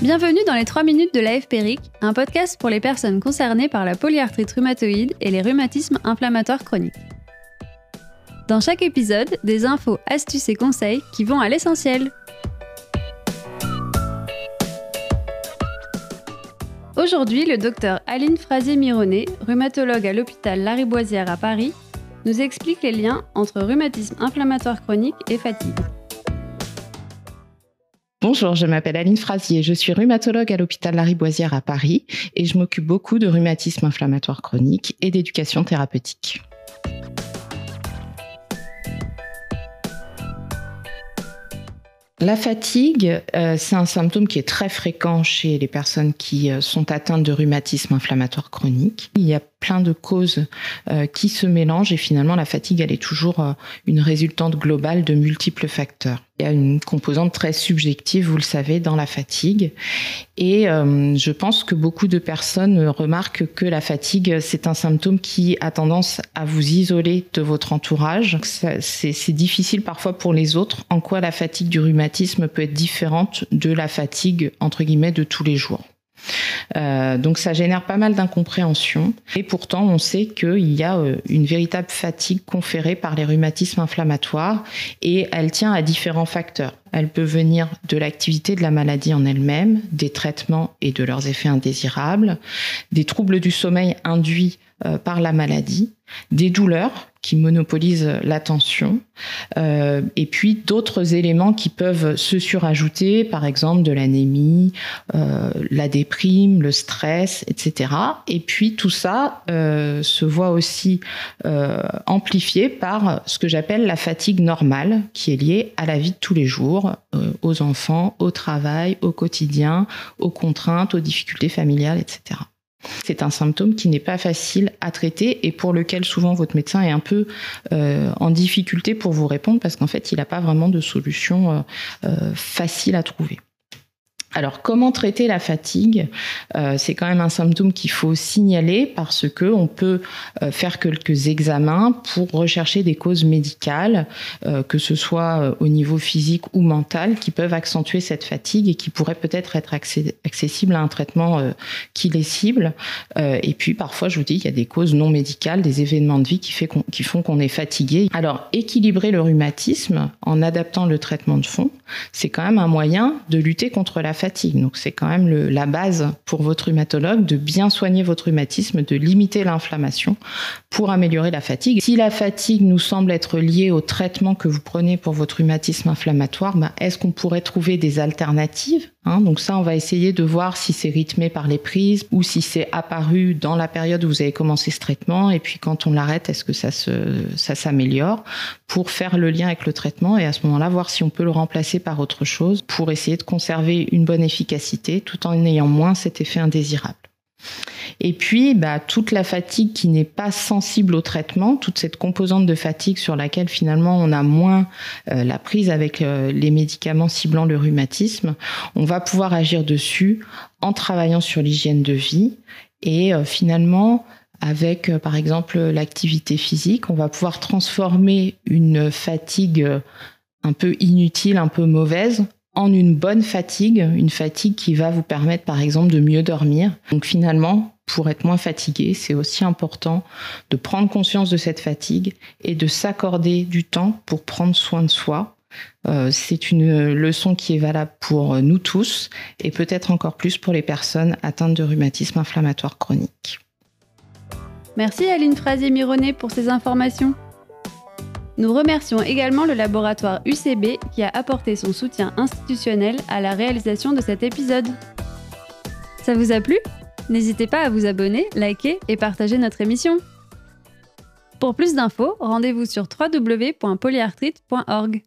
Bienvenue dans les 3 minutes de l'AFPRIC, un podcast pour les personnes concernées par la polyarthrite rhumatoïde et les rhumatismes inflammatoires chroniques. Dans chaque épisode, des infos, astuces et conseils qui vont à l'essentiel. Aujourd'hui, le docteur Aline Frazier-Mironnet, rhumatologue à l'hôpital Lariboisière à Paris, nous explique les liens entre rhumatisme inflammatoire chronique et fatigue. Bonjour, je m'appelle Aline Frazier, je suis rhumatologue à l'hôpital Lariboisière à Paris et je m'occupe beaucoup de rhumatisme inflammatoire chronique et d'éducation thérapeutique. La fatigue, euh, c'est un symptôme qui est très fréquent chez les personnes qui euh, sont atteintes de rhumatisme inflammatoire chronique. Plein de causes euh, qui se mélangent et finalement la fatigue, elle est toujours euh, une résultante globale de multiples facteurs. Il y a une composante très subjective, vous le savez, dans la fatigue. Et euh, je pense que beaucoup de personnes remarquent que la fatigue, c'est un symptôme qui a tendance à vous isoler de votre entourage. C'est difficile parfois pour les autres. En quoi la fatigue du rhumatisme peut être différente de la fatigue, entre guillemets, de tous les jours? Euh, donc ça génère pas mal d'incompréhension. Et pourtant, on sait qu'il y a euh, une véritable fatigue conférée par les rhumatismes inflammatoires et elle tient à différents facteurs. Elle peut venir de l'activité de la maladie en elle-même, des traitements et de leurs effets indésirables, des troubles du sommeil induits euh, par la maladie, des douleurs qui monopolisent l'attention, euh, et puis d'autres éléments qui peuvent se surajouter, par exemple de l'anémie, euh, la déprime, le stress, etc. Et puis tout ça se voit aussi amplifié par ce que j'appelle la fatigue normale, qui est liée à la vie de tous les jours, euh, aux enfants, au travail, au quotidien, aux contraintes, aux difficultés familiales, etc. C'est un symptôme qui n'est pas facile à traiter et pour lequel souvent votre médecin est un peu euh, en difficulté pour vous répondre parce qu'en fait, il n'a pas vraiment de solution euh, facile à trouver. Alors, comment traiter la fatigue? Euh, C'est quand même un symptôme qu'il faut signaler parce que on peut euh, faire quelques examens pour rechercher des causes médicales, euh, que ce soit au niveau physique ou mental, qui peuvent accentuer cette fatigue et qui pourraient peut-être être accessibles à un traitement qui les cible. Et puis, parfois, je vous dis, il y a des causes non médicales, des événements de vie qui, qui font qu'on est fatigué. Alors, équilibrer le rhumatisme en adaptant le traitement de fond, c'est quand même un moyen de lutter contre la fatigue. Donc c'est quand même la base pour votre rhumatologue de bien soigner votre rhumatisme, de limiter l'inflammation pour améliorer la fatigue. Si la fatigue nous semble être liée au traitement que vous prenez pour votre rhumatisme inflammatoire, ben, est-ce qu'on pourrait trouver des alternatives Hein, donc ça, on va essayer de voir si c'est rythmé par les prises ou si c'est apparu dans la période où vous avez commencé ce traitement. Et puis quand on l'arrête, est-ce que ça s'améliore pour faire le lien avec le traitement? Et à ce moment-là voir si on peut le remplacer par autre chose pour essayer de conserver une bonne efficacité tout en ayant moins cet effet indésirable. Et puis, bah, toute la fatigue qui n'est pas sensible au traitement, toute cette composante de fatigue sur laquelle finalement on a moins euh, la prise avec euh, les médicaments ciblant le rhumatisme, on va pouvoir agir dessus en travaillant sur l'hygiène de vie et euh, finalement avec par exemple l'activité physique, on va pouvoir transformer une fatigue un peu inutile, un peu mauvaise en une bonne fatigue, une fatigue qui va vous permettre par exemple de mieux dormir. Donc finalement, pour être moins fatigué, c'est aussi important de prendre conscience de cette fatigue et de s'accorder du temps pour prendre soin de soi. Euh, c'est une leçon qui est valable pour nous tous et peut-être encore plus pour les personnes atteintes de rhumatisme inflammatoire chronique. Merci Aline Frazier-Mironnet pour ces informations. Nous remercions également le laboratoire UCB qui a apporté son soutien institutionnel à la réalisation de cet épisode. Ça vous a plu? N'hésitez pas à vous abonner, liker et partager notre émission. Pour plus d'infos, rendez-vous sur www.polyarthrite.org.